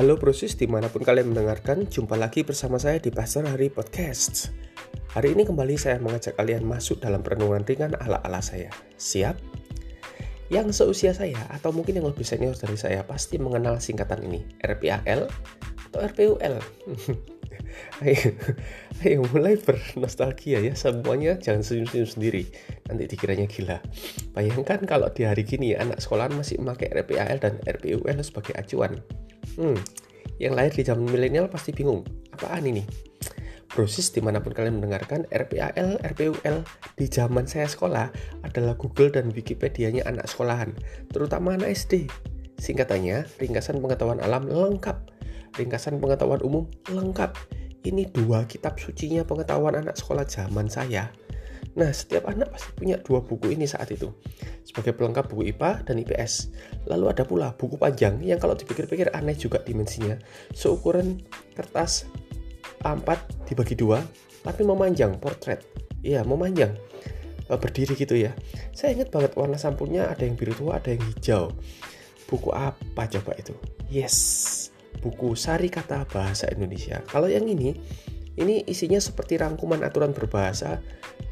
Halo brosis di mana pun kalian mendengarkan, jumpa lagi bersama saya di Pastor Hari Podcast. Hari ini kembali saya mengajak kalian masuk dalam perenungan ringan ala-ala saya. Siap? Yang seusia saya atau mungkin yang lebih senior dari saya pasti mengenal singkatan ini, RPAL atau RPUL. ayo, ayo mulai bernostalgia ya semuanya jangan senyum-senyum sendiri nanti dikiranya gila bayangkan kalau di hari gini anak sekolahan masih memakai RPAL dan RPUL sebagai acuan Hmm, yang lahir di zaman milenial pasti bingung, apaan ini? Brosis di mana pun kalian mendengarkan RPAL, RPUL di zaman saya sekolah adalah Google dan Wikipedia-nya anak sekolahan, terutama anak SD. Singkatannya, ringkasan pengetahuan alam lengkap, ringkasan pengetahuan umum lengkap. Ini dua kitab sucinya pengetahuan anak sekolah zaman saya. Nah, setiap anak pasti punya dua buku ini saat itu, sebagai pelengkap buku IPA dan IPS. Lalu ada pula buku panjang yang kalau dipikir-pikir aneh juga dimensinya, seukuran kertas A4 dibagi dua, tapi memanjang, portret. Iya, memanjang, e, berdiri gitu ya. Saya ingat banget warna sampulnya ada yang biru tua, ada yang hijau. Buku apa coba itu? Yes, buku Sari Kata Bahasa Indonesia. Kalau yang ini, ini isinya seperti rangkuman aturan berbahasa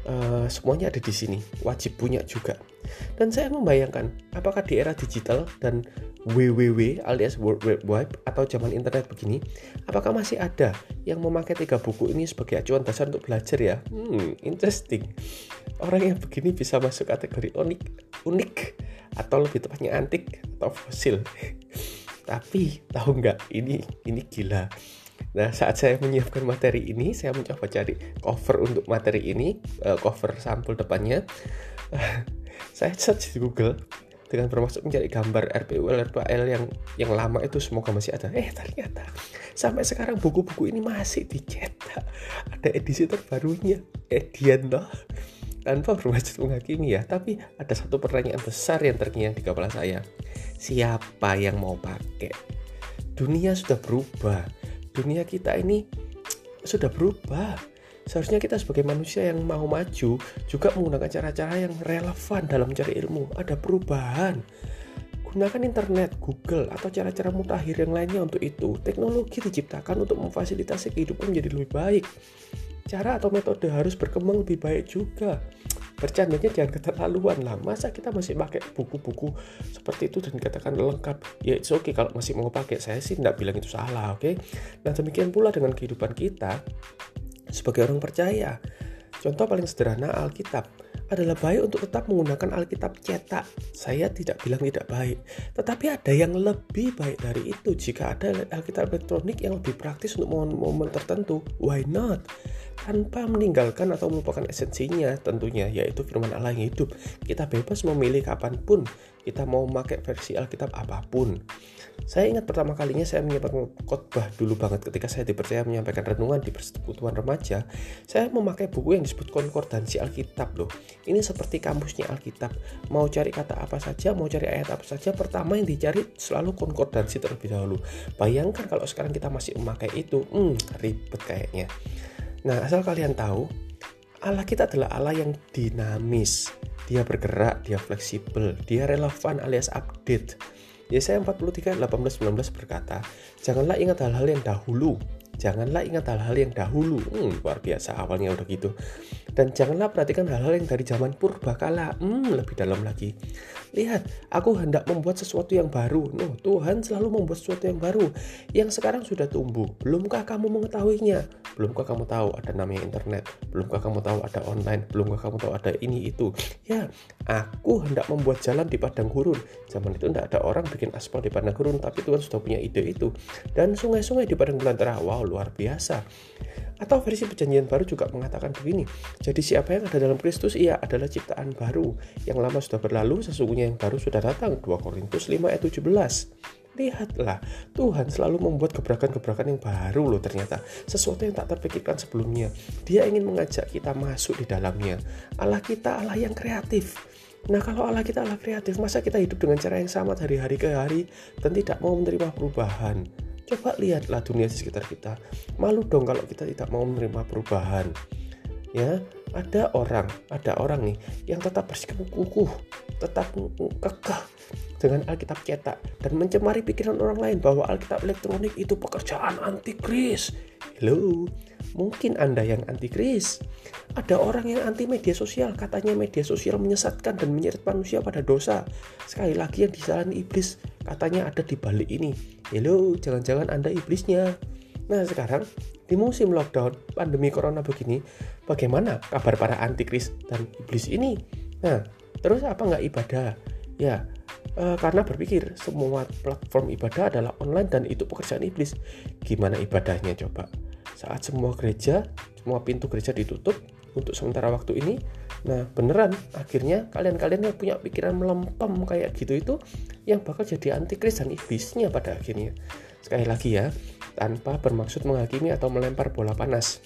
uh, semuanya ada di sini wajib punya juga. Dan saya membayangkan apakah di era digital dan www alias World Wide Web atau zaman internet begini apakah masih ada yang memakai tiga buku ini sebagai acuan dasar untuk belajar ya? Hmm interesting. Orang yang begini bisa masuk kategori unik unik atau lebih tepatnya antik atau fosil. Tapi tahu nggak ini ini gila Nah, saat saya menyiapkan materi ini, saya mencoba cari cover untuk materi ini, uh, cover sampul depannya. Saya search di Google dengan bermaksud mencari gambar RPUL, RPL yang yang lama itu semoga masih ada. Eh, ternyata sampai sekarang buku-buku ini masih dicetak. Ada edisi terbarunya, Edian loh. Tanpa bermaksud menghakimi ya, tapi ada satu pertanyaan besar yang terngiang di kepala saya. Siapa yang mau pakai? Dunia sudah berubah dunia kita ini sudah berubah. Seharusnya kita sebagai manusia yang mau maju juga menggunakan cara-cara yang relevan dalam mencari ilmu. Ada perubahan. Gunakan internet, Google, atau cara-cara mutakhir yang lainnya untuk itu. Teknologi diciptakan untuk memfasilitasi kehidupan menjadi lebih baik. Cara atau metode harus berkembang lebih baik juga. Bercandanya jangan keterlaluan lah. Masa kita masih pakai buku-buku seperti itu dan dikatakan lengkap? Ya it's okay. Kalau masih mau pakai saya sih tidak bilang itu salah oke? Okay? nah demikian pula dengan kehidupan kita sebagai orang percaya. Contoh paling sederhana Alkitab adalah baik untuk tetap menggunakan Alkitab cetak. Saya tidak bilang tidak baik, tetapi ada yang lebih baik dari itu. Jika ada Alkitab elektronik yang lebih praktis untuk momen-momen tertentu, why not? Tanpa meninggalkan atau melupakan esensinya tentunya, yaitu firman Allah yang hidup. Kita bebas memilih kapan pun kita mau memakai versi Alkitab apa pun. Saya ingat pertama kalinya saya menyiapkan khotbah dulu banget ketika saya dipercaya menyampaikan renungan di persekutuan remaja. Saya memakai buku yang disebut konkordansi Alkitab loh. Ini seperti kampusnya Alkitab. Mau cari kata apa saja, mau cari ayat apa saja, pertama yang dicari selalu konkordansi terlebih dahulu. Bayangkan kalau sekarang kita masih memakai itu, hmm, ribet kayaknya. Nah, asal kalian tahu, Allah kita adalah Allah yang dinamis. Dia bergerak, dia fleksibel, dia relevan alias update. Yesaya 43, 18, 19 berkata, Janganlah ingat hal-hal yang dahulu, janganlah ingat hal-hal yang dahulu. Hmm, luar biasa awalnya udah gitu. Dan janganlah perhatikan hal-hal yang dari zaman purba kala. Hmm, lebih dalam lagi. Lihat, aku hendak membuat sesuatu yang baru. No, Tuhan selalu membuat sesuatu yang baru. Yang sekarang sudah tumbuh. Belumkah kamu mengetahuinya? Belumkah kamu tahu ada namanya internet? Belumkah kamu tahu ada online? Belumkah kamu tahu ada ini itu? Ya, aku hendak membuat jalan di padang gurun. Zaman itu tidak ada orang bikin aspal di padang gurun, tapi Tuhan sudah punya ide itu. Dan sungai-sungai di padang belantara. Wow, luar biasa. Atau versi perjanjian baru juga mengatakan begini, jadi siapa yang ada dalam Kristus ia adalah ciptaan baru, yang lama sudah berlalu, sesungguhnya yang baru sudah datang. 2 Korintus 5 ayat 17. Lihatlah, Tuhan selalu membuat gebrakan-gebrakan yang baru loh ternyata. Sesuatu yang tak terpikirkan sebelumnya. Dia ingin mengajak kita masuk di dalamnya. Allah kita Allah yang kreatif. Nah kalau Allah kita Allah kreatif, masa kita hidup dengan cara yang sama dari hari ke hari dan tidak mau menerima perubahan? Coba lihatlah dunia di sekitar kita. Malu dong kalau kita tidak mau menerima perubahan. Ya, ada orang, ada orang nih yang tetap bersikukuh tetap kekeh dengan Alkitab cetak dan mencemari pikiran orang lain bahwa Alkitab elektronik itu pekerjaan antikris. Halo, mungkin Anda yang antikris. Ada orang yang anti media sosial, katanya media sosial menyesatkan dan menyeret manusia pada dosa. Sekali lagi yang disalahkan iblis, katanya ada di balik ini. Halo, jangan-jangan Anda iblisnya. Nah sekarang di musim lockdown pandemi corona begini, bagaimana kabar para antikris dan iblis ini? Nah terus apa nggak ibadah? Ya e, karena berpikir semua platform ibadah adalah online dan itu pekerjaan iblis. Gimana ibadahnya coba? Saat semua gereja, semua pintu gereja ditutup untuk sementara waktu ini, nah beneran akhirnya kalian-kalian yang punya pikiran melempem kayak gitu itu yang bakal jadi antikris dan iblisnya pada akhirnya. Sekali lagi ya, tanpa bermaksud menghakimi atau melempar bola panas.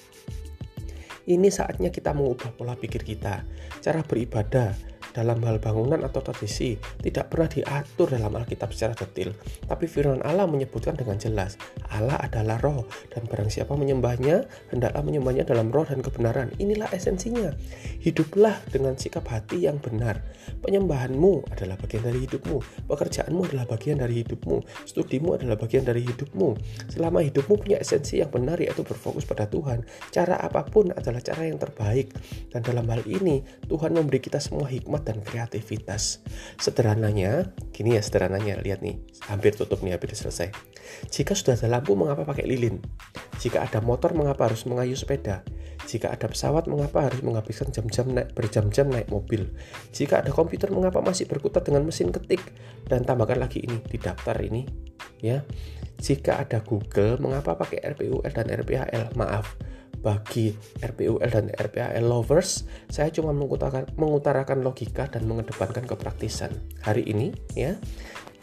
Ini saatnya kita mengubah pola pikir kita, cara beribadah, dalam hal bangunan atau tradisi tidak pernah diatur dalam Alkitab secara detail, tapi firman Allah menyebutkan dengan jelas, Allah adalah roh dan barang siapa menyembahnya, hendaklah menyembahnya dalam roh dan kebenaran. Inilah esensinya. Hiduplah dengan sikap hati yang benar. Penyembahanmu adalah bagian dari hidupmu, pekerjaanmu adalah bagian dari hidupmu, studimu adalah bagian dari hidupmu. Selama hidupmu punya esensi yang benar yaitu berfokus pada Tuhan, cara apa pun adalah cara yang terbaik. Dan dalam hal ini, Tuhan memberi kita semua hikmat dan kreativitas. Sederhananya, gini ya sederhananya, lihat nih, hampir tutup nih, hampir selesai. Jika sudah ada lampu, mengapa pakai lilin? Jika ada motor, mengapa harus mengayuh sepeda? Jika ada pesawat, mengapa harus menghabiskan jam-jam naik berjam-jam naik mobil? Jika ada komputer, mengapa masih berkutat dengan mesin ketik? Dan tambahkan lagi ini di daftar ini, ya. Jika ada Google, mengapa pakai RPUL dan RPHL? Maaf, bagi RPUL dan RPAL lovers, saya cuma mengutarakan, mengutarakan logika dan mengedepankan kepraktisan. Hari ini, ya,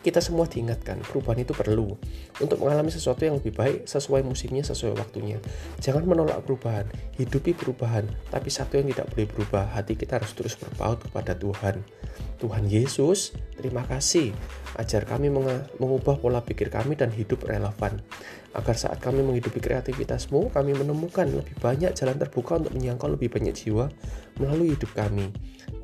kita semua diingatkan perubahan itu perlu untuk mengalami sesuatu yang lebih baik sesuai musimnya, sesuai waktunya. Jangan menolak perubahan, hidupi perubahan, tapi satu yang tidak boleh berubah, hati kita harus terus berpaut kepada Tuhan. Tuhan Yesus, terima kasih ajar kami mengubah pola pikir kami dan hidup relevan. Agar saat kami menghidupi kreativitasmu, kami menemukan lebih banyak jalan terbuka untuk menyangkal lebih banyak jiwa melalui hidup kami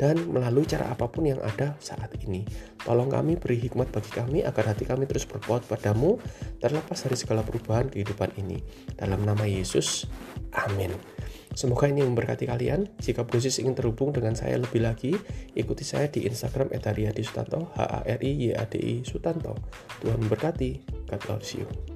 dan melalui cara apa pun yang ada saat ini. Tolong kami beri hikmat bagi kami agar hati kami terus berbuat padamu terlepas dari segala perubahan kehidupan ini. Dalam nama Yesus, amin. Semoga ini memberkati kalian. Jika Brosis ingin terhubung dengan saya lebih lagi, ikuti saya di Instagram @ariadi Sutanto, H A R I Y A D I Sutanto. Tuhan memberkati. God loves you.